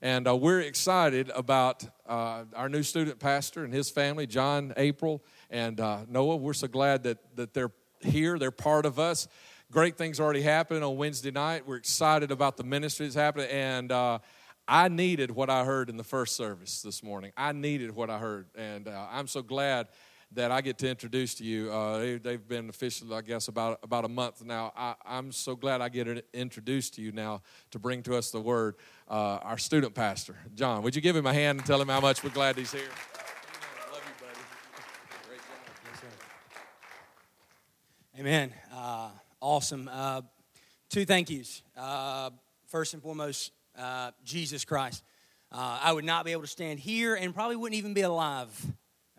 And uh, we're excited about uh, our new student pastor and his family, John, April, and uh, Noah. We're so glad that, that they're here, they're part of us. Great things already happening on Wednesday night. We're excited about the ministry that's happening. And uh, I needed what I heard in the first service this morning. I needed what I heard. And uh, I'm so glad that I get to introduce to you. Uh, they, have been official, I guess, about, about a month now. I, am so glad I get introduced to you now to bring to us the word. Uh, our student pastor, John. Would you give him a hand and tell him how much we're glad he's here? Love you, buddy. Great job. Amen. Uh, awesome. Uh, two thank yous. Uh, first and foremost, uh, Jesus Christ. I would not be able to stand here and probably wouldn't even be alive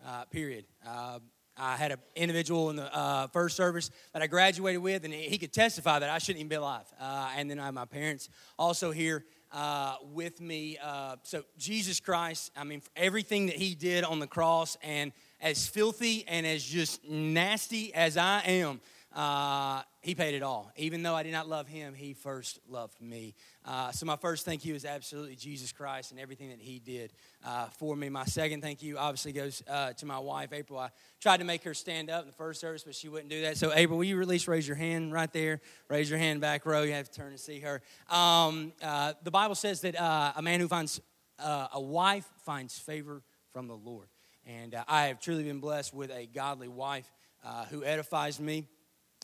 uh, period. Uh, I had an individual in the uh, first service that I graduated with, and he could testify that I shouldn't even be alive. Uh, and then I have my parents also here uh, with me. Uh, so, Jesus Christ, I mean, everything that he did on the cross, and as filthy and as just nasty as I am, uh, he paid it all. Even though I did not love him, he first loved me. Uh, so my first thank you is absolutely Jesus Christ and everything that he did uh, for me. My second thank you obviously goes uh, to my wife, April. I tried to make her stand up in the first service, but she wouldn't do that. So April, will you at least raise your hand right there? Raise your hand back row. You have to turn to see her. Um, uh, the Bible says that a man who finds a wife finds favor from the Lord. And I have truly been blessed with a godly wife who edifies me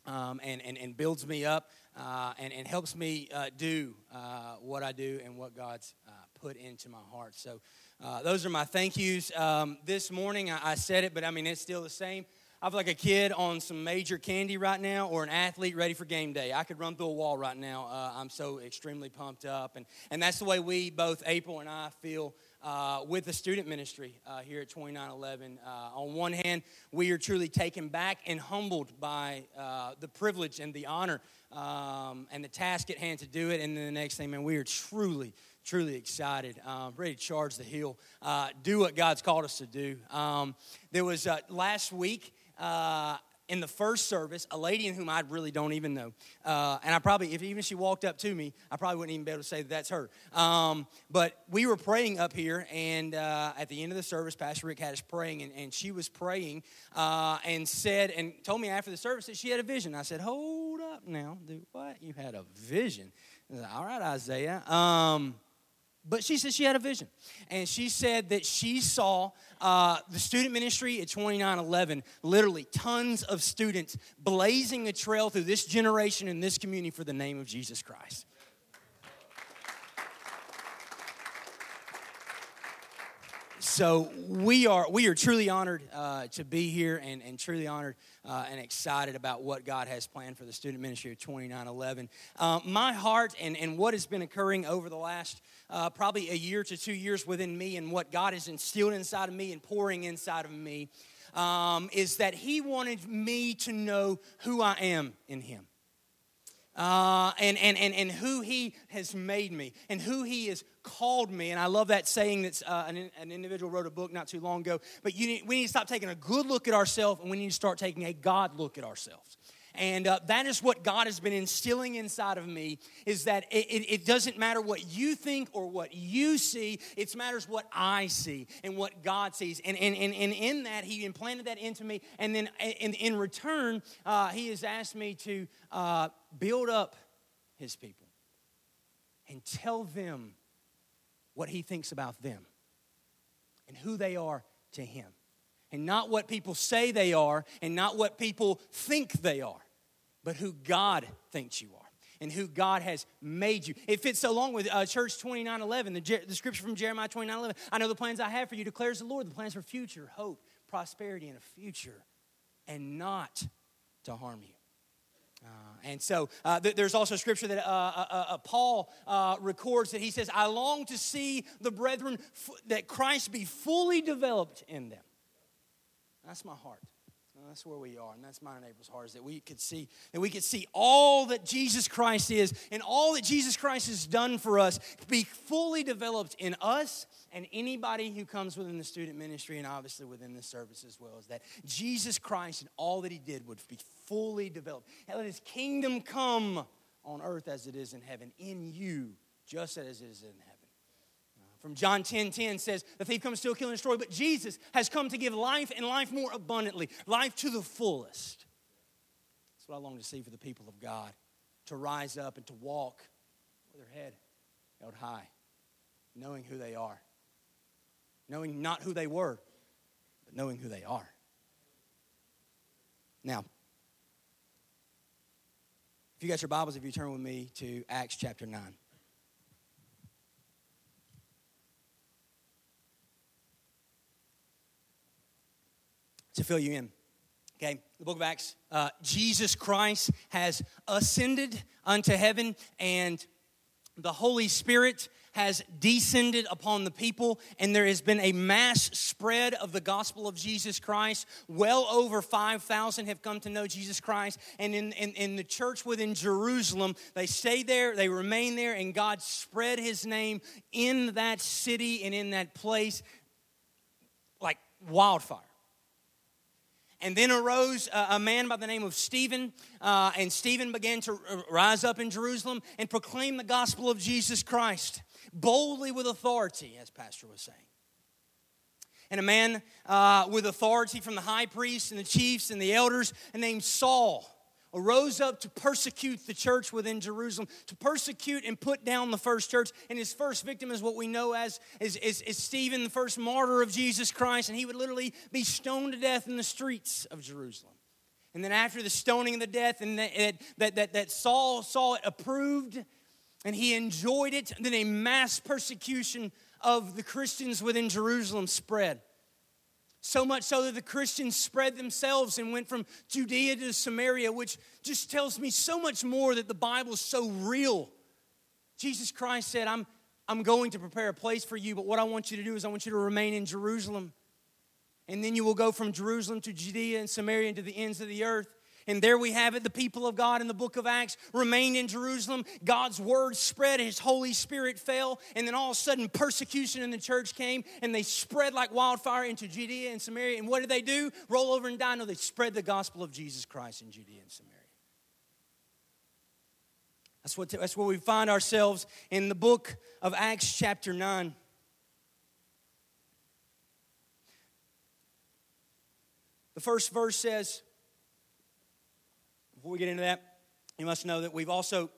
um, and, and, and builds me up uh, and, and helps me uh, do uh, what I do and what God's uh, put into my heart. So, uh, those are my thank yous. Um, this morning, I, I, said it, but I mean, it's still the same. I feel like a kid on some major candy right now or an athlete ready for game day. I could run through a wall right now. Uh, I'm so extremely pumped up. And, and that's the way we, both April and I, feel uh, with the student ministry uh, here at 2911. Uh, on one hand, we are truly taken back and humbled by uh, the privilege and the honor um, and the task at hand to do it. And then the next thing, man, we are truly, truly excited, um, ready to charge the hill, uh, do what God's called us to do. Um, there was uh, last week, in the first service, a lady in whom I really don't even know. Uh, and I probably, if even she walked up to me, I probably wouldn't even be able to say that that's her. Um, but we were praying up here, and uh, at the end of the service, Pastor Rick had us praying, and, and she was praying uh, and said, and told me after the service that she had a vision. I said, Hold up now, dude, what? You had a vision? Said, All right, Isaiah. Um, but she said she had a vision. And she said that she saw uh, the student ministry at 2911, literally tons of students blazing a trail through this generation and this community for the name of Jesus Christ. So we are we are truly honored uh, to be here and, and truly honored uh, and excited about what God has planned for the student ministry of 2911. Uh, my heart and, and what has been occurring over the last uh, probably a year to two years within me and what God has instilled inside of me and pouring inside of me um, is that He wanted me to know who I am in Him. Uh, and, and, and, and who he has made me and who he has called me. And I love that saying that uh, an, an, individual wrote a book not too long ago. But need, we need to stop taking a good look at ourselves and we need to start taking a God look at ourselves. And uh, that is what God has been instilling inside of me is that it, it, it, doesn't matter what you think or what you see, it matters what I see and what God sees. And, and, and, and in that, He implanted that into me. And then in, in return, uh, He has asked me to uh, build up His people and tell them what He thinks about them and who they are to Him and not what people say they are and not what people think they are but who God thinks you are and who God has made you. It fits so long with uh, Church 2911, the, the scripture from Jeremiah 2911. I know the plans I have for you, declares the Lord, the plans for future, hope, prosperity, and a future, and not to harm you. Uh, and so uh, th- there's also scripture that uh, uh, uh Paul uh, records that he says, I long to see the brethren, f- that Christ be fully developed in them. That's my heart that's where we are, and that's my neighbor's heart, is that we could see that we could see all that Jesus Christ is and all that Jesus Christ has done for us be fully developed in us and anybody who comes within the student ministry and obviously within the service as well. Is that Jesus Christ and all that He did would be fully developed. And let His kingdom come on earth as it is in heaven, in you, just as it is in heaven. From John 10 10 says, The thief comes, steal, kill, and destroy, but Jesus has come to give life and life more abundantly, life to the fullest. That's what I long to see for the people of God to rise up and to walk with their head held high, knowing who they are, knowing not who they were, but knowing who they are. Now, if you got your Bibles, if you turn with me to Acts chapter 9. To fill you in. Okay, the book of Acts, uh, Jesus Christ has ascended unto heaven, and the Holy Spirit has descended upon the people, and there has been a mass spread of the gospel of Jesus Christ. Well over 5,000 have come to know Jesus Christ. And in, in, in, the church within Jerusalem, they stay there, they remain there, and God spread his name in that city and in that place like wildfire. And then arose a, man by the name of Stephen, uh, and Stephen began to rise up in Jerusalem and proclaim the gospel of Jesus Christ boldly with authority, as Pastor was saying. And a man uh, with authority from the high priest and the chiefs and the elders, named Saul, arose up to persecute the church within Jerusalem, to persecute and put down the first church. And his first victim is what we know as is, is, is Stephen, the first martyr of Jesus Christ. And he would literally be stoned to death in the streets of Jerusalem. And then after the stoning and the death, and that, that, that, that Saul saw it approved and he enjoyed it, then a mass persecution of the Christians within Jerusalem spread. So much so that the Christians spread themselves and went from Judea to Samaria, which just tells me so much more that the Bible is so real. Jesus Christ said, I'm, I'm going to prepare a place for you, but what I want you to do is I want you to remain in Jerusalem. And then you will go from Jerusalem to Judea and Samaria and to the ends of the earth. And there we have it. The people of God in the book of Acts remained in Jerusalem. God's word spread. His Holy Spirit fell. And then all of a sudden, persecution in the church came and they spread like wildfire into Judea and Samaria. And what did they do? Roll over and die? No, they spread the gospel of Jesus Christ in Judea and Samaria. That's, what, that's where we find ourselves in the book of Acts, chapter 9. The first verse says, before we get into that, you must know that we've also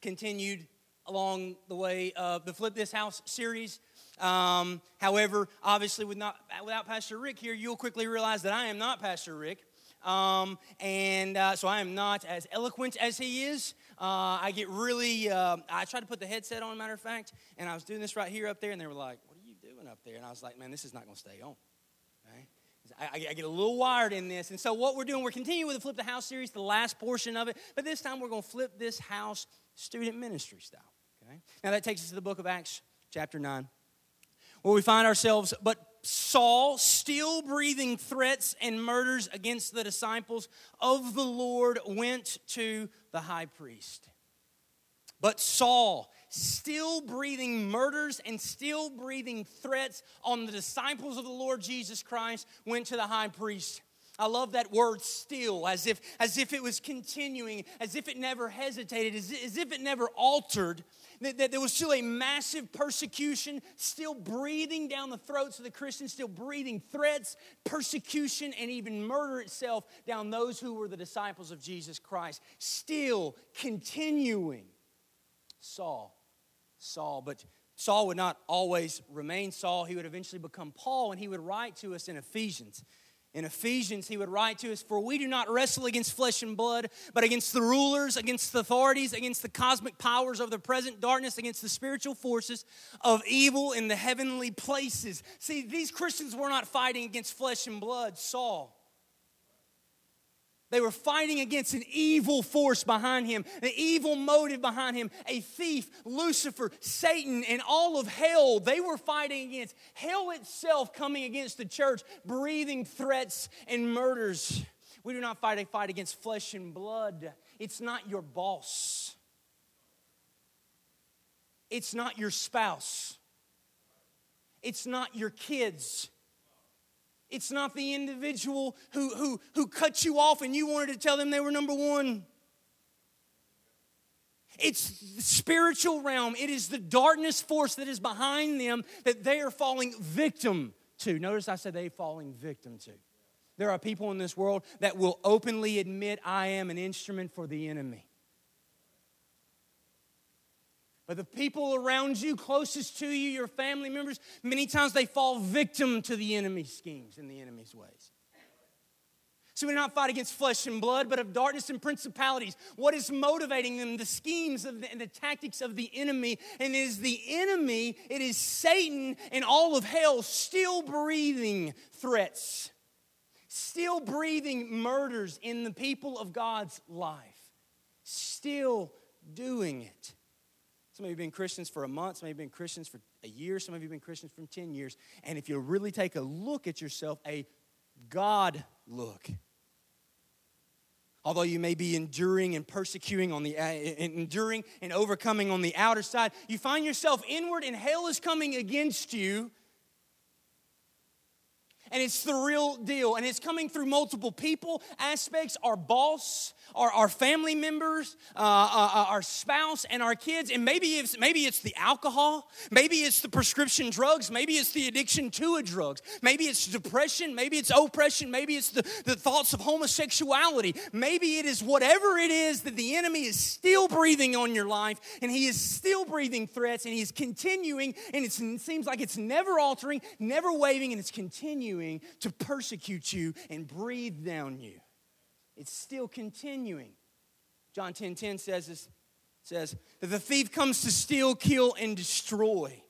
continued along the way of the Flip This House series. Um, however, obviously, with not, without Pastor Rick here, you'll quickly realize that I am not Pastor Rick. Um, and uh, so I am not as eloquent as he is. Uh, I get really, uh, I tried to put the headset on, matter of fact, and I was doing this right here up there, and they were like, What are you doing up there? And I was like, Man, this is not going to stay on. I, I, get a little wired in this. And so, what we're doing, we're continuing with the Flip the House series, the last portion of it, but this time we're going to flip this house student ministry style. Okay? Now, that takes us to the book of Acts, chapter 9, where we find ourselves, but Saul, still breathing threats and murders against the disciples of the Lord, went to the high priest. But Saul, still breathing murders and still breathing threats on the disciples of the Lord Jesus Christ, went to the high priest. I love that word still, as if, as if it was continuing, as if it never hesitated, as, as if it never altered. That, that there was still a massive persecution, still breathing down the throats of the Christians, still breathing threats, persecution, and even murder itself down those who were the disciples of Jesus Christ. Still continuing. Saul Saul. But Saul would not always remain Saul. He would eventually become Paul, and he would write to us in Ephesians. In Ephesians, he would write to us, For we do not wrestle against flesh and blood, but against the rulers, against the authorities, against the cosmic powers of the present darkness, against the spiritual forces of evil in the heavenly places. See, these Christians were not fighting against flesh and blood, Saul. They were fighting against an evil force behind him, an evil motive behind him, a thief, Lucifer, Satan, and all of hell. They were fighting against hell itself coming against the church, breathing threats and murders. We do not fight a fight against flesh and blood. It's not your boss, it's not your spouse, it's not your kids. It's not the individual who, who, who cut you off and you wanted to tell them they were number one. It's the spiritual realm. It is the darkness force that is behind them that they are falling victim to. Notice I said they falling victim to. There are people in this world that will openly admit, I am an instrument for the enemy. But the people around you, closest to you, your family members, many times they fall victim to the enemy's schemes and the enemy's ways. So we do not fight against flesh and blood, but of darkness and principalities. What is motivating them? The schemes of the, and the tactics of the enemy. And it is the enemy, it is Satan and all of hell still breathing threats, still breathing murders in the people of God's life, still doing it. Some of you have been Christians for a month, some of you have been Christians for a year, some of you have been Christians for 10 years. And if you really take a look at yourself, a God look, Although you may be enduring and persecuting on the uh, enduring and overcoming on the outer side, you find yourself inward and hell is coming against you and it's the real deal. And it's coming through multiple people, aspects our boss, our, our family members, uh, uh, uh, our spouse, and our kids. And maybe it's, maybe it's the alcohol, maybe it's the prescription drugs, maybe it's the addiction to a drugs, maybe it's depression, maybe it's oppression, maybe it's the, the thoughts of homosexuality, maybe it is whatever it is that the enemy is still breathing on your life, and he is still breathing threats, and he's continuing, and it seems like it's never altering, never waving, and it's continuing continuing to persecute you and breathe down you. It's still continuing. John 10 10 says this says that the thief comes to steal, kill, and destroy.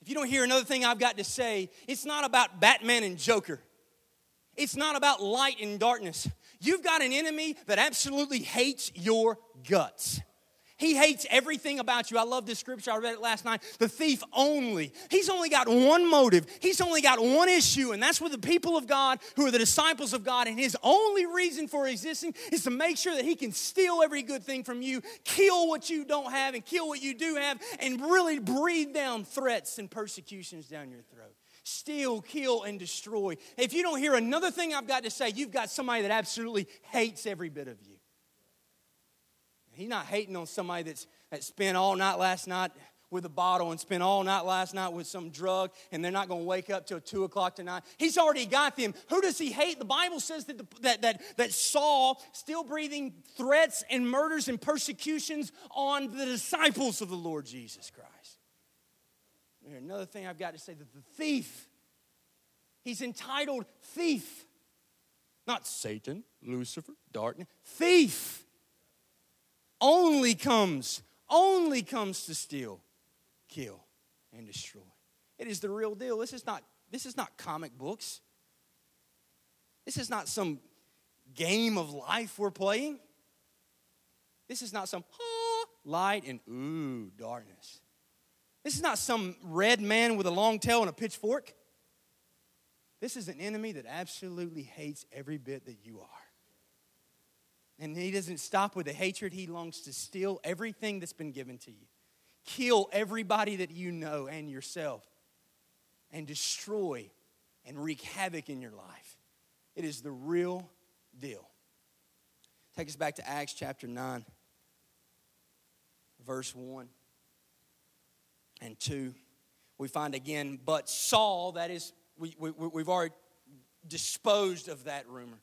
If you don't hear another thing I've got to say, it's not about Batman and Joker. It's not about light and darkness. You've got an enemy that absolutely hates your guts. He hates everything about you. I love this scripture. I read it last night. The thief only. He's only got one motive. He's only got one issue, and that's with the people of God who are the disciples of God. And his only reason for existing is to make sure that he can steal every good thing from you, kill what you don't have, and kill what you do have, and really breathe down threats and persecutions down your throat steal, kill, and destroy. If you don't hear another thing I've got to say, you've got somebody that absolutely hates every bit of you. He's not hating on somebody that's, that spent all night last night with a bottle and spent all night last night with some drug and they're not going to wake up till 2 o'clock tonight. He's already got them. Who does he hate? The Bible says that, the, that, that, that Saul, still breathing threats and murders and persecutions on the disciples of the Lord Jesus Christ. Another thing I've got to say that the thief, he's entitled thief. Not Satan, Lucifer, darkness, thief only comes, only comes to steal, kill, and destroy. It is the real deal. This is not, this is not comic books. This is not some game of life we're playing. This is not some ah, light and ooh, darkness. This is not some red man with a long tail and a pitchfork. This is an enemy that absolutely hates every bit that you are. And he doesn't stop with the hatred, he longs to steal everything that's been given to you, kill everybody that you know and yourself, and destroy and wreak havoc in your life. It is the real deal. Take us back to Acts chapter 9, verse 1 and 2. We find again, but Saul, that is, we, we, we've already disposed of that rumor.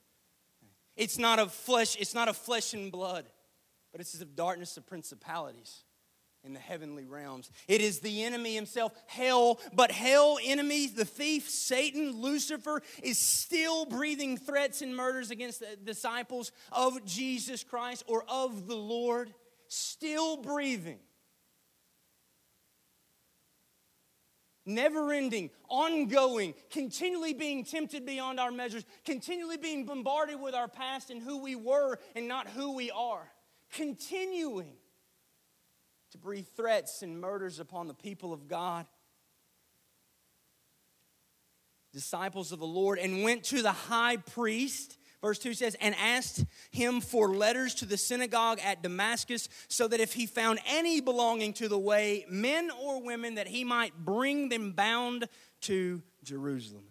It's not of flesh, it's not of flesh and blood, but it's of darkness of principalities in the heavenly realms. It is the enemy himself, hell, but hell enemy, the thief, Satan, Lucifer, is still breathing threats and murders against the disciples of Jesus Christ or of the Lord, still breathing. Never ending, ongoing, continually being tempted beyond our measures, continually being bombarded with our past and who we were and not who we are, continuing to breathe threats and murders upon the people of God. Disciples of the Lord, and went to the high priest Verse 2 says, And asked him for letters to the synagogue at Damascus, so that if he found any belonging to the way, men or women, that he might bring them bound to Jerusalem.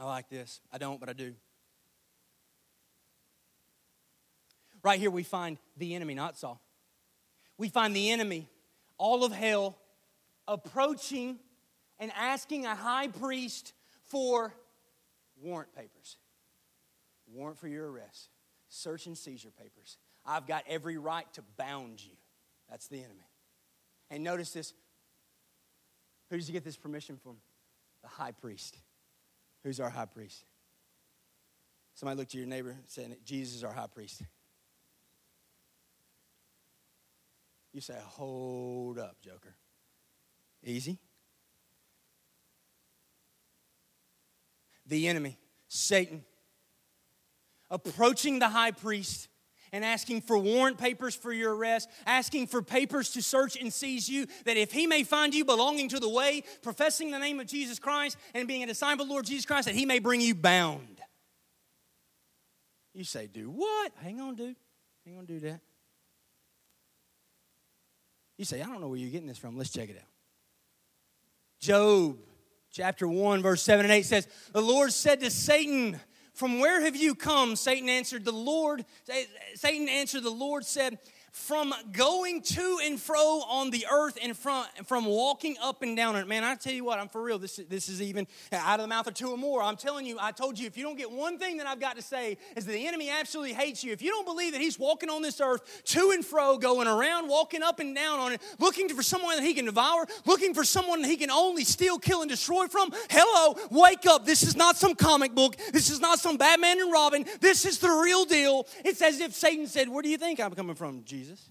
I like this. I don't, but I do. right here we find the enemy, not Saul. We find the enemy, all of hell, approaching and asking a high priest for warrant papers. Warrant for your arrest, search and seizure papers. I've got every right to bound you. That's the enemy. And notice this who does he get this permission from? The high priest. Who's our high priest? Somebody look to your neighbor saying, Jesus is our high priest. You say, hold up, Joker. Easy. The enemy, Satan, approaching the high priest and asking for warrant papers for your arrest, asking for papers to search and seize you, that if he may find you belonging to the way, professing the name of Jesus Christ, and being a disciple of the Lord Jesus Christ, that he may bring you bound. You say, do what? Hang on, dude. Hang on, do that. You say, I don't know where you're getting this from. Let's check it out. Job chapter 1, verse 7 and 8 says, The Lord said to Satan, from where have you come? Satan answered, The Lord. Satan answered, The Lord said, from going to and fro on the earth and from, from walking up and down it. Man, I tell you what, I'm for real. This, this is even out of the mouth of two or more. I'm telling you, I told you, if you don't get one thing that I've got to say, is that the enemy absolutely hates you. If you don't believe that he's walking on this earth to and fro, going around, walking up and down on it, looking for someone that he can devour, looking for someone that he can only steal, kill, and destroy from, hello, wake up. This is not some comic book. This is not some Batman and Robin. This is the real deal. It's as if Satan said, Where do you think I'm coming from, Jesus? Jesus.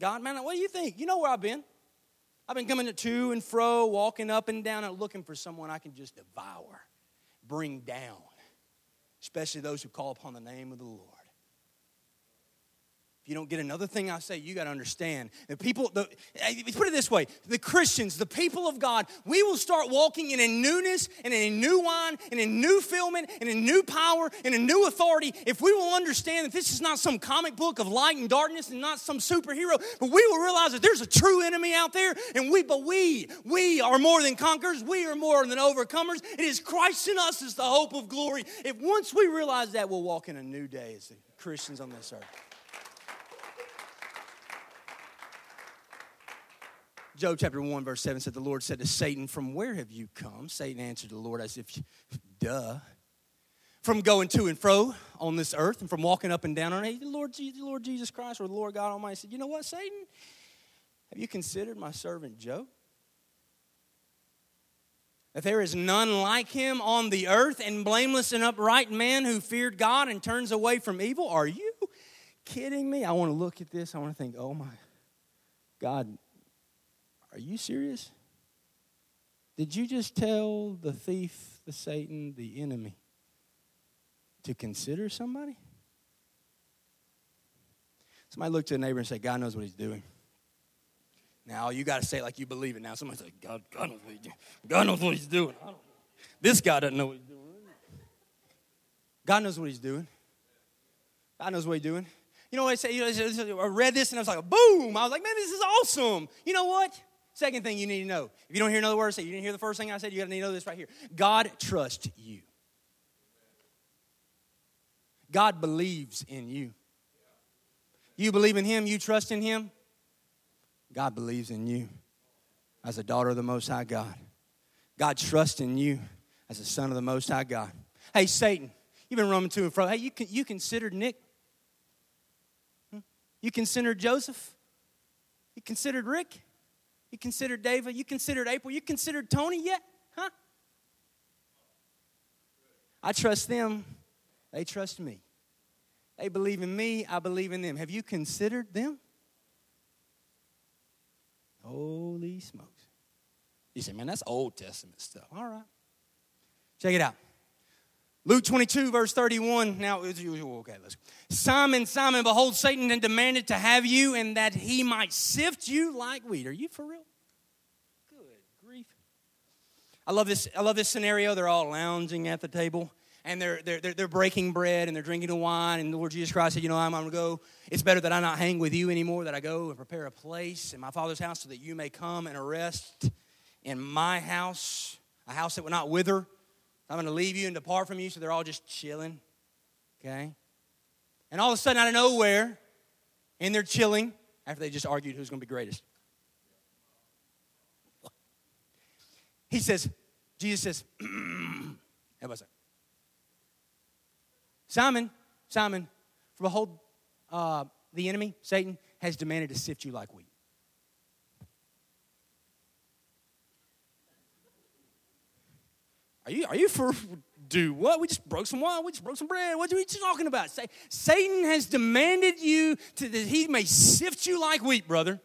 God, man, what do you think? You know where I've been. I've been coming to and fro, walking up and down, and looking for someone I can just devour, bring down, especially those who call upon the name of the Lord. If you don't get another thing I say, you got to understand. The people, the, put it this way the Christians, the people of God, we will start walking in a newness and in a new wine and in new filament and in new power and a new authority if we will understand that this is not some comic book of light and darkness and not some superhero, but we will realize that there's a true enemy out there and we, but we, we are more than conquerors, we are more than overcomers. It is Christ in us is the hope of glory. If once we realize that, we'll walk in a new day as Christians on this earth. Job chapter 1, verse 7 said, The Lord said to Satan, From where have you come? Satan answered the Lord as if, duh. From going to and fro on this earth and from walking up and down on it. The Lord, Lord Jesus Christ or the Lord God Almighty said, You know what, Satan? Have you considered my servant Job? That there is none like him on the earth, and blameless and upright man who feared God and turns away from evil. Are you kidding me? I want to look at this. I want to think, oh my God, are you serious? Did you just tell the thief, the Satan, the enemy to consider somebody? Somebody look to a neighbor and say, God knows what he's doing. Now you got to say like you believe it. Now somebody say, God, God knows what he's doing. God knows what he's doing. This guy doesn't know what he's doing. God knows what he's doing. God knows what he's doing. You know what I say? You know, I read this and I was like, boom! I was like, man, this is awesome. You know what? Second thing you need to know. If you don't hear another word, say you didn't hear the first thing I said, you got to know this right here. God trusts you. God believes in you. You believe in Him, you trust in Him. God believes in you as a daughter of the Most High God. God trusts in you as a son of the Most High God. Hey, Satan, you've been roaming to and fro. Hey, you, you considered Nick? Hmm? You considered Joseph? You considered Rick? You considered David? You considered April? You considered Tony yet? Huh? I trust them. They trust me. They believe in me. I believe in them. Have you considered them? Holy smokes. You say, man, that's Old Testament stuff. All right. Check it out. Luke 22, verse 31. Now, it's usual. okay, let's. Simon, Simon, behold, Satan had demanded to have you and that he might sift you like wheat. Are you for real? Good grief. I love this, I love this scenario. They're all lounging at the table and they're, they're, they're, breaking bread and they're drinking the wine. And the Lord Jesus Christ said, You know, I'm going to go. It's better that I not hang with you anymore, that I go and prepare a place in my Father's house so that you may come and rest in my house, a house that will not wither I'm going to leave you and depart from you. So they're all just chilling. Okay? And all of a sudden, out of nowhere, and they're chilling after they just argued who's going to be greatest. He says, Jesus says, everybody say, Simon, Simon, for behold, uh, the enemy, Satan, has demanded to sift you like wheat. Are you, are you for do what? We just broke some wine. We just broke some bread. What are you talking about? Say, Satan has demanded you to that he may sift you like wheat, brother.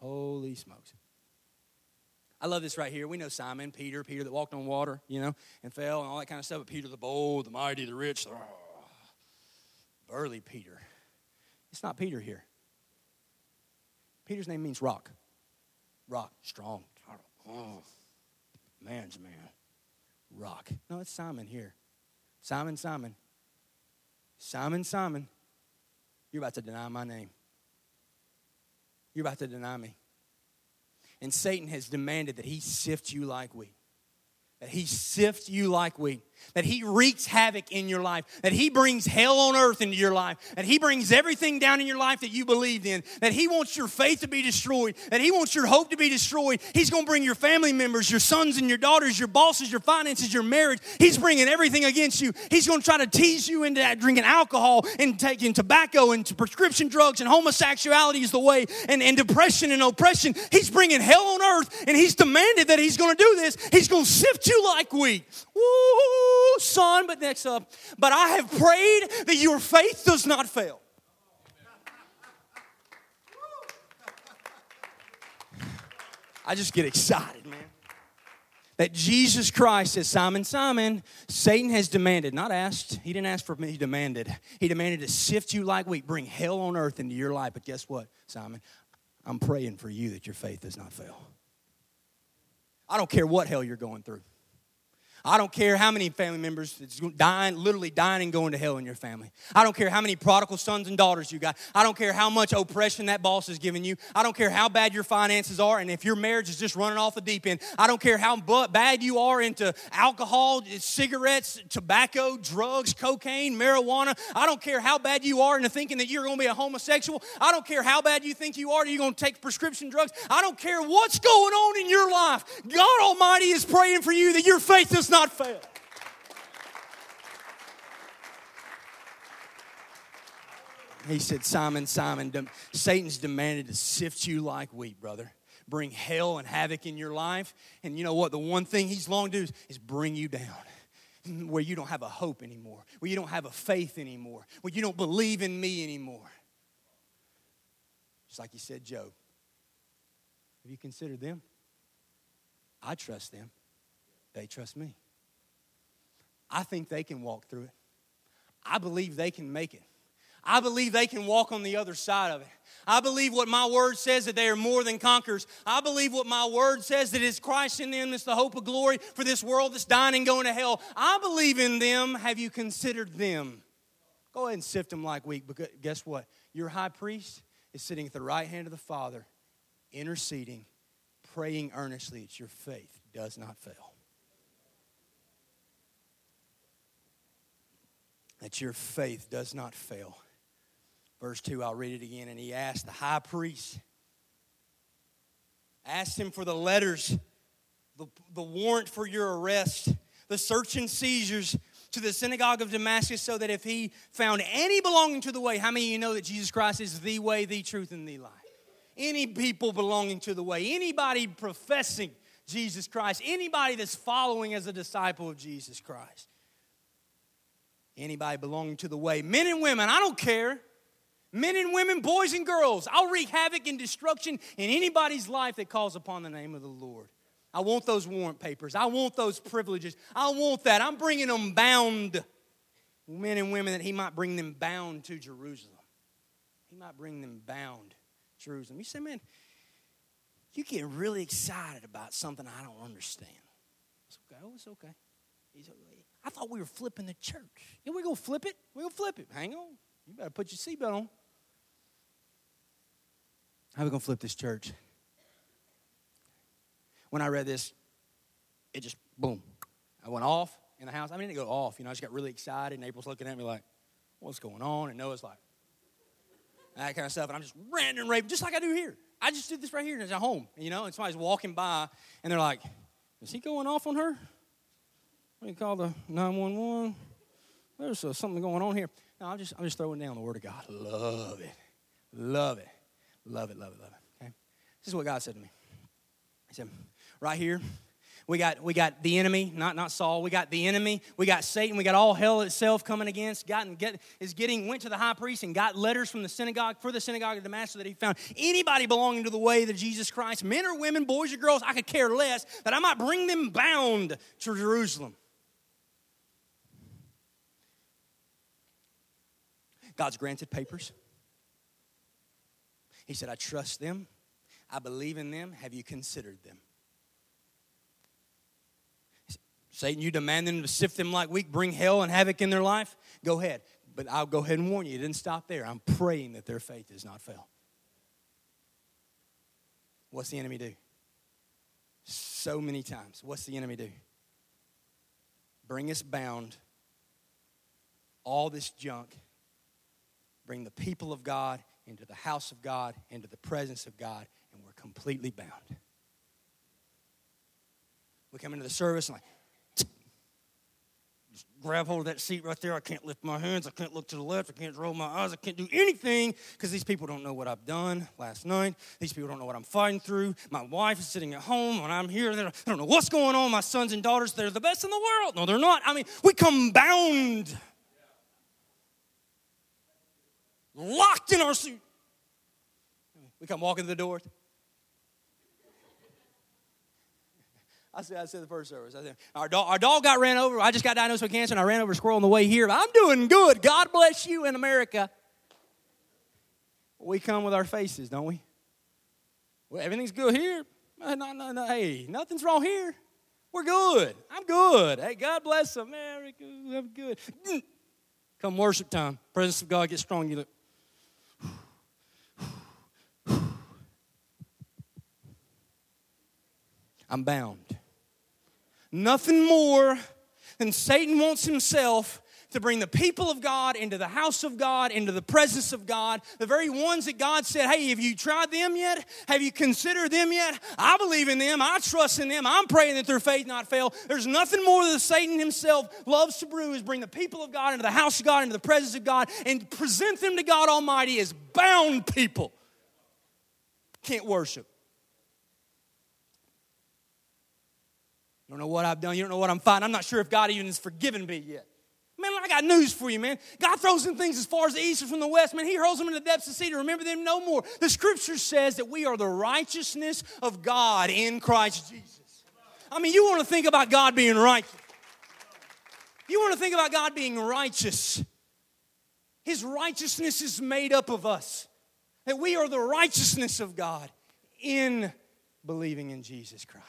Holy smokes. I love this right here. We know Simon, Peter, Peter that walked on water, you know, and fell and all that kind of stuff. But Peter the bold, the mighty, the rich, oh, burly Peter. It's not Peter here. Peter's name means rock. Rock, strong. Oh, man's man rock. No, it's Simon here. Simon, Simon. Simon, Simon. You're about to deny my name. You're about to deny me. And Satan has demanded that he sift you like wheat. That he sifts you like wheat that he wreaks havoc in your life, that he brings hell on earth into your life, that he brings everything down in your life that you believed in, that he wants your faith to be destroyed, that he wants your hope to be destroyed. He's going to bring your family members, your sons and your daughters, your bosses, your finances, your marriage. He's bringing everything against you. He's going to try to tease you into that drinking alcohol and taking tobacco and prescription drugs and homosexuality is the way and, and depression and oppression. He's bringing hell on earth and he's demanded that he's going to do this. He's going to sift you like wheat. Woo! Son, but next up, but I have prayed that your faith does not fail. I just get excited, man. That Jesus Christ says, Simon, Simon, Satan has demanded, not asked. He didn't ask for me, he demanded. He demanded to sift you like wheat, bring hell on earth into your life. But guess what, Simon? I'm praying for you that your faith does not fail. I don't care what hell you're going through. I don't care how many family members dying, literally dying and going to hell in your family. I don't care how many prodigal sons and daughters you got. I don't care how much oppression that boss is giving you. I don't care how bad your finances are and if your marriage is just running off the deep end. I don't care how bad you are into alcohol, cigarettes, tobacco, drugs, cocaine, marijuana. I don't care how bad you are into thinking that you're going to be a homosexual. I don't care how bad you think you are you're going to take prescription drugs. I don't care what's going on in your life. God Almighty is praying for you that your faith does not not fail. He said, Simon, Simon, Satan's demanded to sift you like wheat, brother. Bring hell and havoc in your life. And you know what? The one thing he's longed to do is, is bring you down where you don't have a hope anymore, where you don't have a faith anymore, where you don't believe in me anymore. Just like he said, Job. Have you considered them? I trust them, they trust me. I think they can walk through it. I believe they can make it. I believe they can walk on the other side of it. I believe what my word says that they are more than conquerors. I believe what my word says that it's Christ in them that's the hope of glory for this world that's dying and going to hell. I believe in them. Have you considered them? Go ahead and sift them like wheat. But guess what? Your high priest is sitting at the right hand of the Father, interceding, praying earnestly that your faith does not fail. That your faith does not fail. Verse 2, I'll read it again. And he asked the high priest, asked him for the letters, the, the warrant for your arrest, the search and seizures to the synagogue of Damascus, so that if he found any belonging to the way, how many of you know that Jesus Christ is the way, the truth, and the life? Any people belonging to the way, anybody professing Jesus Christ, anybody that's following as a disciple of Jesus Christ Anybody belonging to the way, men and women, I don't care. Men and women, boys and girls, I'll wreak havoc and destruction in anybody's life that calls upon the name of the Lord. I want those warrant papers. I want those privileges. I want that. I'm bringing them bound. Men and women that he might bring them bound to Jerusalem. He might bring them bound to Jerusalem. You say, man, you get really excited about something I don't understand. It's okay. Oh, it's okay. He's okay. I thought we were flipping the church. Yeah, we're going to flip it. We're going to flip it. Hang on. You better put your seatbelt on. How are we going to flip this church? When I read this, it just, boom. I went off in the house. I mean, it didn't go off. You know, I just got really excited, and April's looking at me like, what's going on? And Noah's like, that kind of stuff. And I'm just random and raving, just like I do here. I just did this right here at home, you know, and somebody's walking by and they're like, is he going off on her? You call the 911? There's uh, something going on here. No, I'm just, I'm just throwing down the Word of God. Love it. Love it. Love it, love it, love it. Okay? This is what God said to me. He said, right here, we got, we got the enemy, not, not Saul. We got the enemy. We got Satan. We got all hell itself coming against. And get, is getting, went to the high priest and got letters from the synagogue, for the synagogue of Damascus that he found anybody belonging to the way of Jesus Christ, men or women, boys or girls, I could care less, that I might bring them bound to Jerusalem. God's granted papers. He said, I trust them. I believe in them. Have you considered them? Satan, you demand them to sift them like wheat, bring hell and havoc in their life? Go ahead. But I'll go ahead and warn you, it didn't stop there. I'm praying that their faith does not fail. What's the enemy do? So many times. What's the enemy do? Bring us bound, all this junk, bring the people of God into the house of God, into the presence of God, and we're completely bound. We come into the service and like, grab hold of that seat right there. I can't lift my hands. I can't look to the left. I can't roll my eyes. I can't do anything because these people don't know what I've done last night. These people don't know what I'm fighting through. My wife is sitting at home and I'm here. They don't know what's going on. My sons and daughters, they're the best in the world. No, they're not. I mean, we come bound, locked in our suit. We come walking to the door. I said, I said the first service. I said, our dog, our dog got ran over. I just got diagnosed with cancer and I ran over a squirrel on the way here. I'm doing good. God bless you in America. We come with our faces, don't we? Well, everything's good here. Uh, no, no, no, hey, nothing's wrong here. We're good. I'm good. Hey, God bless America. I'm good. Mm. Come worship time. Presence of God gets strong. You look. I'm bound. Nothing more than Satan wants himself to bring the people of God into the house of God, into the presence of God. The very ones that God said, Hey, have you tried them yet? Have you considered them yet? I believe in them. I trust in them. I'm praying that their faith not fail. There's nothing more that Satan himself loves to brew is bring the people of God into the house of God, into the presence of God, and present them to God Almighty as bound people. Can't worship. You don't know what I've done. You don't know what I'm fighting. I'm not sure if God even has forgiven me yet. Man, I got news for you, man. God throws in things as far as the east is from the west. Man, He hurls them in the depths of the sea to remember them no more. The scripture says that we are the righteousness of God in Christ Jesus. I mean, you want to think about God being righteous. You want to think about God being righteous. His righteousness is made up of us. That we are the righteousness of God in believing in Jesus Christ.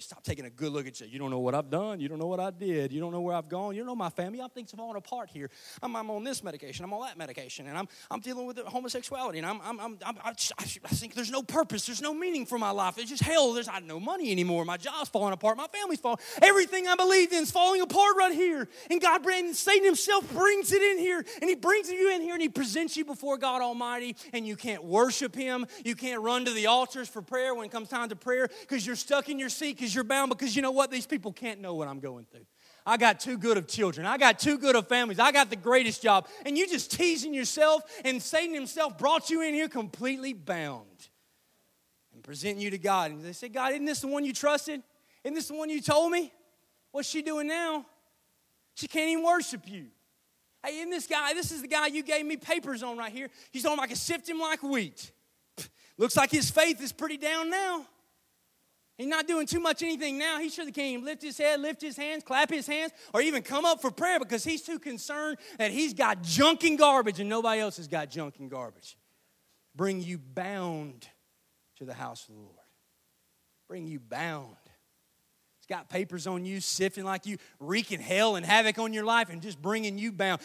Stop taking a good look at you. You don't know what I've done. You don't know what I did. You don't know where I've gone. You don't know my family. I'm things falling apart here. I'm, I'm, on this medication. I'm on that medication. And I'm, I'm dealing with homosexuality. And I'm, I'm, I'm, I'm I, I, think there's no purpose. There's no meaning for my life. It's just hell. There's I have no money anymore. My job's falling apart. My family's falling. Everything I believed in is falling apart right here. And God, brings Satan himself brings it in here. And he brings you in here and he presents you before God Almighty. And you can't worship him. You can't run to the altars for prayer when it comes time to prayer because you're stuck in your because you're bound because you know what? These people can't know what I'm going through. I got too good of children. I got too good of families. I got the greatest job. And you just teasing yourself, and Satan himself brought you in here completely bound and presenting you to God. And they say, God, isn't this the one you trusted? Isn't this the one you told me? What's she doing now? She can't even worship you. Hey, isn't this guy, this is the guy you gave me papers on right here. He's on, I can sift him like wheat. Looks like his faith is pretty down now. He's not doing too much anything now. He surely can't even lift his head, lift his hands, clap his hands, or even come up for prayer because he's too concerned that he's got junk and garbage and nobody else has got junk and garbage. Bring you bound to the house of the Lord. Bring you bound. He's got papers on you, sifting like you, wreaking hell and havoc on your life, and just bringing you bound.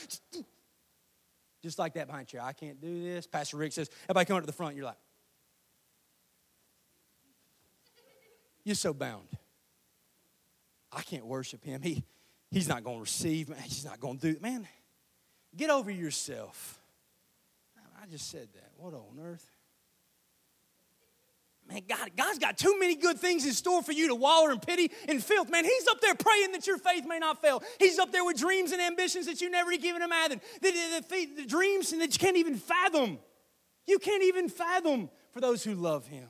Just like that behind you. I can't do this. Pastor Rick says, everybody come up to the front. You're like, You're so bound. I can't worship him. He, he's not going to receive me. He's not going to do it. Man, Get over yourself. I just said that. What on earth? Man, God, God's got too many good things in store for you to waller in pity and filth. Man, He's up there praying that your faith may not fail. He's up there with dreams and ambitions that you never even imagined, the, the, the, the dreams that you can't even fathom. You can't even fathom for those who love Him.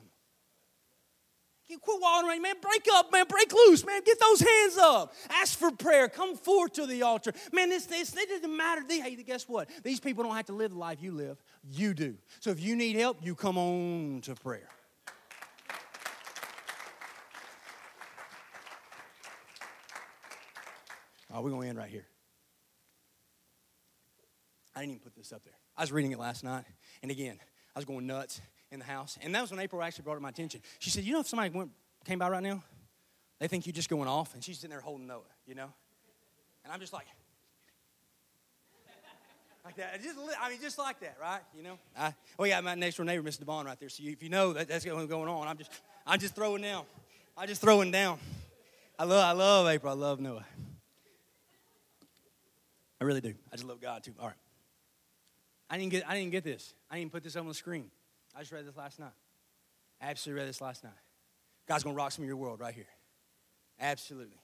You quit wallowing man. Break up, man. Break loose, man. Get those hands up. Ask for prayer. Come forward to the altar. Man, this, this it doesn't matter. Hey, guess what? These people don't have to live the life you live. You do. So if you need help, you come on to prayer. Oh, we're going to end right here. I didn't even put this up there. I was reading it last night, and again, I was going nuts in the house. And that was when April actually brought it my attention. She said, You know, if somebody went, came by right now, they think you're just going off. And she's sitting there holding Noah, you know? And I'm just like, like that. Just, I mean, just like that, right? You know? I, oh, yeah, my next door neighbor, Mr. Devon, right there. So you, if you know that that's what's going on, I'm just, I'm just throwing down. I'm just throwing down. I love, I love April. I love Noah. I really do. I just love God too. All right. I didn't get I didn't get this. I didn't put this on the screen. I just read this last night. I absolutely read this last night. God's gonna rock some of your world right here. Absolutely.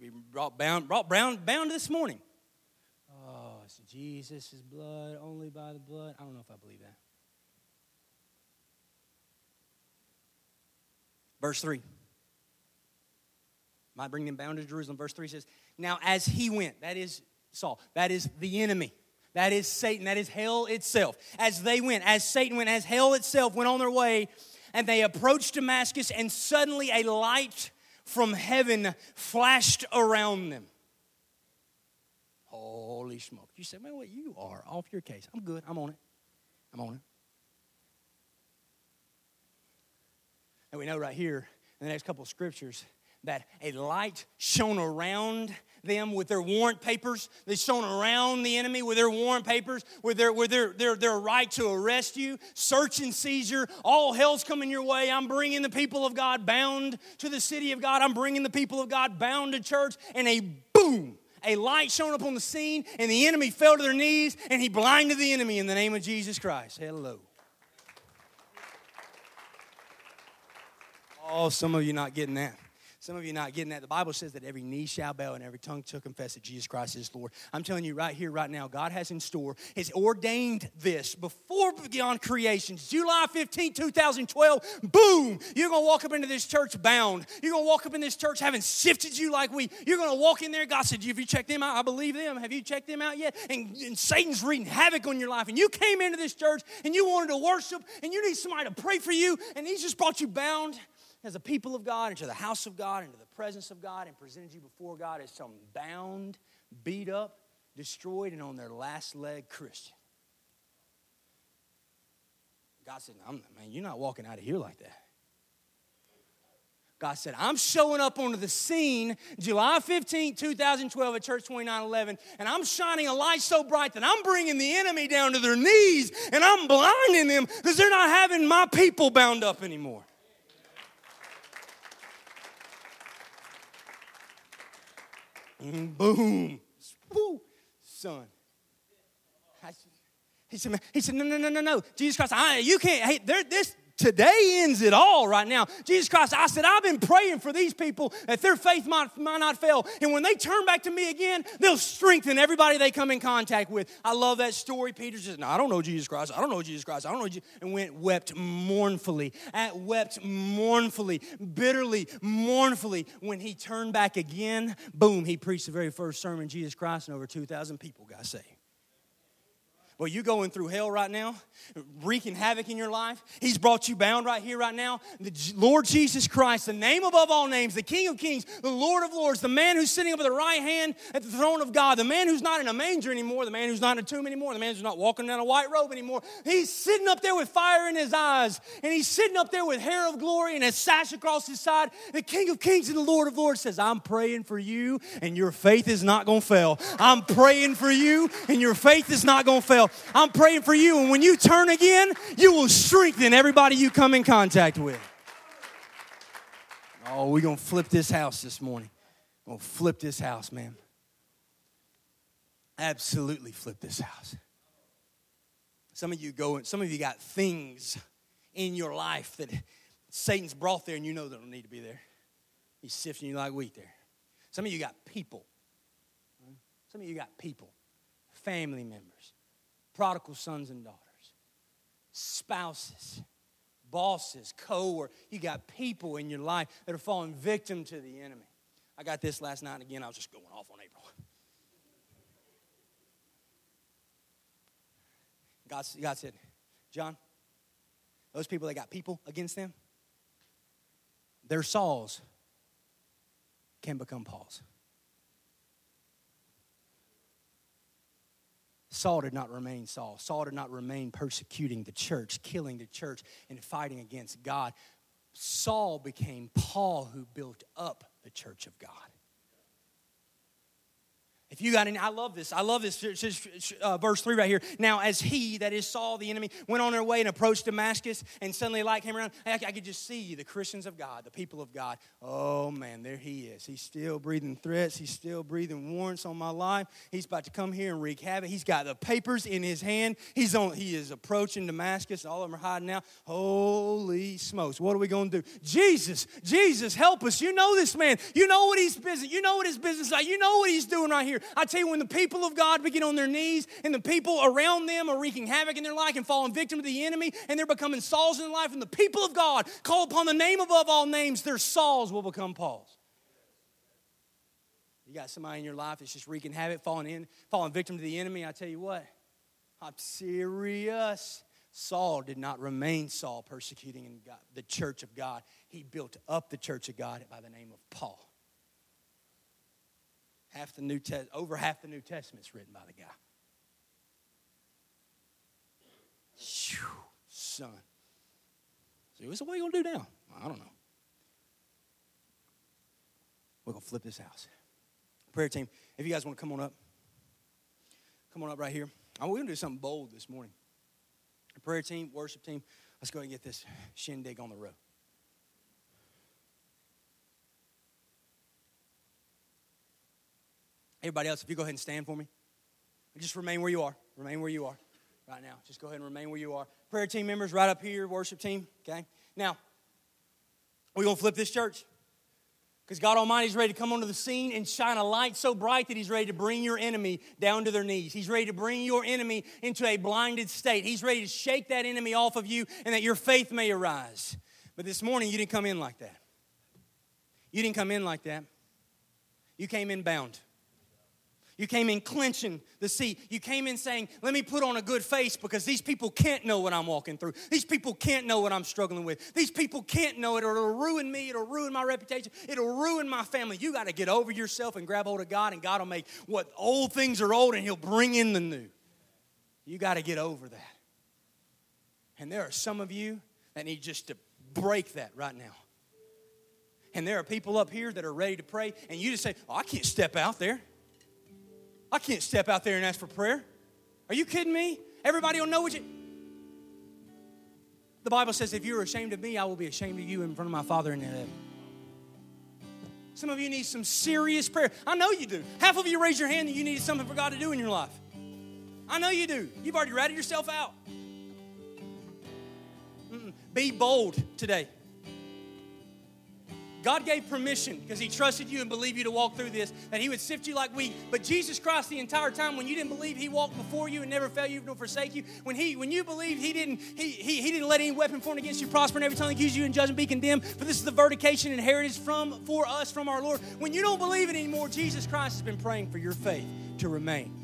We brought bound brought bound bound this morning. Oh, it's Jesus' blood, only by the blood. I don't know if I believe that. Verse 3. Might bring them bound to Jerusalem. Verse 3 says, Now as he went, that is Saul. That is the enemy. That is Satan. That is hell itself. As they went, as Satan went, as hell itself went on their way, and they approached Damascus, and suddenly a light from heaven flashed around them. Holy smoke. You said, man, what you are off your case. I'm good. I'm on it. I'm on it. And we know right here in the next couple of scriptures that a light shone around them with their warrant papers. They shone around the enemy with their warrant papers, with their, with their, their, their right to arrest you, search and seizure. All hell's coming your way. I'm bringing the people of God bound to the city of God. I'm bringing the people of God bound to church. And a boom, a light shone up on the scene, and the enemy fell to their knees, and he blinded the enemy in the name of Jesus Christ. Hello. Oh, some of you not getting that. Some of you not getting that. The Bible says that every knee shall bow and every tongue shall confess that Jesus Christ is Lord. I'm telling you right here, right now, God has in store, has ordained this before beyond creation. July 15, 2012, boom, you're going to walk up into this church bound. You're going to walk up in this church having sifted you like we. You're going to walk in there. God said, Have you checked them out? I believe them. Have you checked them out yet? And, and Satan's wreaking havoc on your life. And you came into this church and you wanted to worship and you need somebody to pray for you, and He's just brought you bound as a people of God into the house of God, into the presence of God, and presented you before God as some bound, beat up, destroyed, and on their last leg Christian. God said, Man, you're not walking out of here like that. God said, I'm showing up onto the scene July 15, 2012 at Church 2911, and I'm shining a light so bright that I'm bringing the enemy down to their knees and I'm blinding them because they're not having my people bound up anymore. Mm-hmm. boom, Woo, son. He said, "Man, he said, no, no, no, no, no. Jesus Christ, I, you can't, hey, there, this, today ends it all right now. Jesus Christ, I said, I've been praying for these people that their faith might, might not fail. And when they turn back to me again, they'll strengthen everybody they come in contact with. I love that story. Peter says, No, I don't know Jesus Christ. I don't know Jesus Christ. I don't know Jesus. And went, wept mournfully, at wept mournfully, bitterly, mournfully. When he turned back again, boom, he preached the very first sermon, Jesus Christ, and over 2,000 people got saved. Well, you going through hell right now, wreaking havoc in your life. He's brought you bound right here, right now. The Lord Jesus Christ, the name above all names, the King of Kings, the Lord of Lords, the man who's sitting up at the right hand at the throne of God, the man who's not in a manger anymore, the man who's not in a tomb anymore, the man who's not walking down a white robe anymore. He's sitting up there with fire in his eyes, and he's sitting up there with hair of glory and a sash across his side. The King of Kings and the Lord of Lords says, I'm praying for you, and your faith is not going to fail. I'm praying for you, and your faith is not going to fail. I'm praying for you. And when you turn again, you will strengthen everybody you come in contact with. Oh, we're going to flip this house this morning. We're going to flip this house, man. absolutely flip this house. Some of you go, and some of you got things in your life that Satan's brought there and you know they don't need to be there. He's sifting you like wheat there. Some of you got people. Some of you got people, family members, prodigal sons and daughters, spouses, bosses, co-workers. You got people in your life that are falling victim to the enemy. I got this last night and again. I was just going off on April. God, God said, John, those people that got people against them, their Sauls can become Pauls. Saul did not remain Saul. Saul did not remain persecuting the church, killing the church, and fighting against God. Saul became Paul who built up the church of God. If you got any, I love this. I love this. Uh, verse 3 right here. Now, as he, that is Saul, the enemy, went on their way and approached Damascus, and suddenly light came around, I, I could just see the Christians of God, the people of God. Oh, man, there he is. He's still breathing threats. He's still breathing warrants on my life. He's about to come here and wreak havoc. He's got the papers in his hand. He's on, he is approaching Damascus. All of them are hiding now. Holy smokes. What are we going to do? Jesus, Jesus, help us. You know this man. You know what he's busy. You know what his business is like. You know what he's doing right here. I tell you, when the people of God begin on their knees and the people around them are wreaking havoc in their life and falling victim to the enemy and they're becoming Sauls in their life, and the people of God call upon the name above all names, their Sauls will become Pauls. You got somebody in your life that's just wreaking havoc, falling in, falling victim to the enemy. I tell you what, I'm serious. Saul did not remain Saul, persecuting in God, the church of God. He built up the church of God by the name of Paul. Half the New Test, over half the New Testament's written by the guy. Whew, son. So, what are you to do now? I don't know. We're to flip this house. Prayer team, if you guys want to come on up, come on up right here. Oh, we're going to do something bold this morning. Prayer team, worship team, let's go and get this shindig on the road. Everybody else, if you go ahead and stand for me, just remain where you are. Remain where you are right now. Just go ahead and remain where you are. Prayer team members, right up here, worship team, okay? Now, we're going to flip this church because God Almighty is ready to come onto the scene and shine a light so bright that He's ready to bring your enemy down to their knees. He's ready to bring your enemy into a blinded state. He's ready to shake that enemy off of you and that your faith may arise. But this morning, you didn't come in like that. You didn't come in like that. You came in bound. You came in clenching the seat. You came in saying, Let me put on a good face because these people can't know what I'm walking through. These people can't know what I'm struggling with. These people can't know it, or it'll ruin me. It'll ruin my reputation. It'll ruin my family. You got to get over yourself and grab hold of God, and God will make what old things are old and He'll bring in the new. You got to get over that. And there are some of you that need just to break that right now. And there are people up here that are ready to pray, and you just say, oh, I can't step out there. I can't step out there and ask for prayer. Are you kidding me? Everybody will know what you. The Bible says, if you're ashamed of me, I will be ashamed of you in front of my Father in heaven. Some of you need some serious prayer. I know you do. Half of you raise your hand that you needed something for God to do in your life. I know you do. You've already ratted yourself out. Mm-mm. Be bold today. God gave permission because He trusted you and believed you to walk through this, that He would sift you like wheat. But Jesus Christ, the entire time when you didn't believe, He walked before you and never failed you nor forsake you. When He, when you believed, He didn't, He, he, he didn't let any weapon formed against you prosper, and every tongue accuse you in judgment be condemned. For this is the vindication and inheritance from for us from our Lord. When you don't believe it anymore, Jesus Christ has been praying for your faith to remain.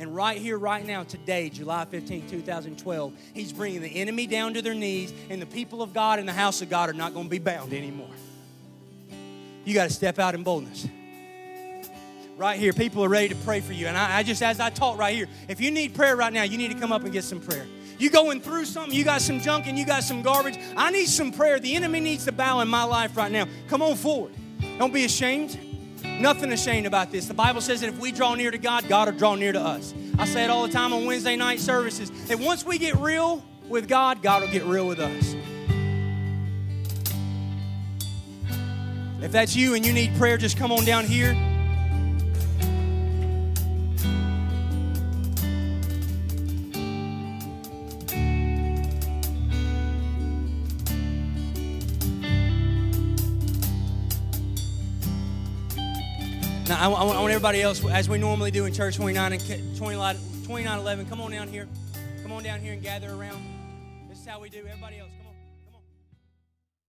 And right here, right now, today, July 15, 2012, He's bringing the enemy down to their knees, and the people of God and the house of God are not going to be bound anymore you got to step out in boldness. Right here, people are ready to pray for you. And I, I, just, as I taught right here, if you need prayer right now, you need to come up and get some prayer. You going through something, you got some junk and you got some garbage. I need some prayer. The enemy needs to bow in my life right now. Come on forward. Don't be ashamed. Nothing ashamed about this. The Bible says that if we draw near to God, God will draw near to us. I say it all the time on Wednesday night services that once we get real with God, God will get real with us. If that's you and you need prayer, just come on down here. Now, I, I, want, I, want, everybody else, as we normally do in Church 29 and 2911, 29, come on down here. Come on down here and gather around. This is how we do. Everybody else.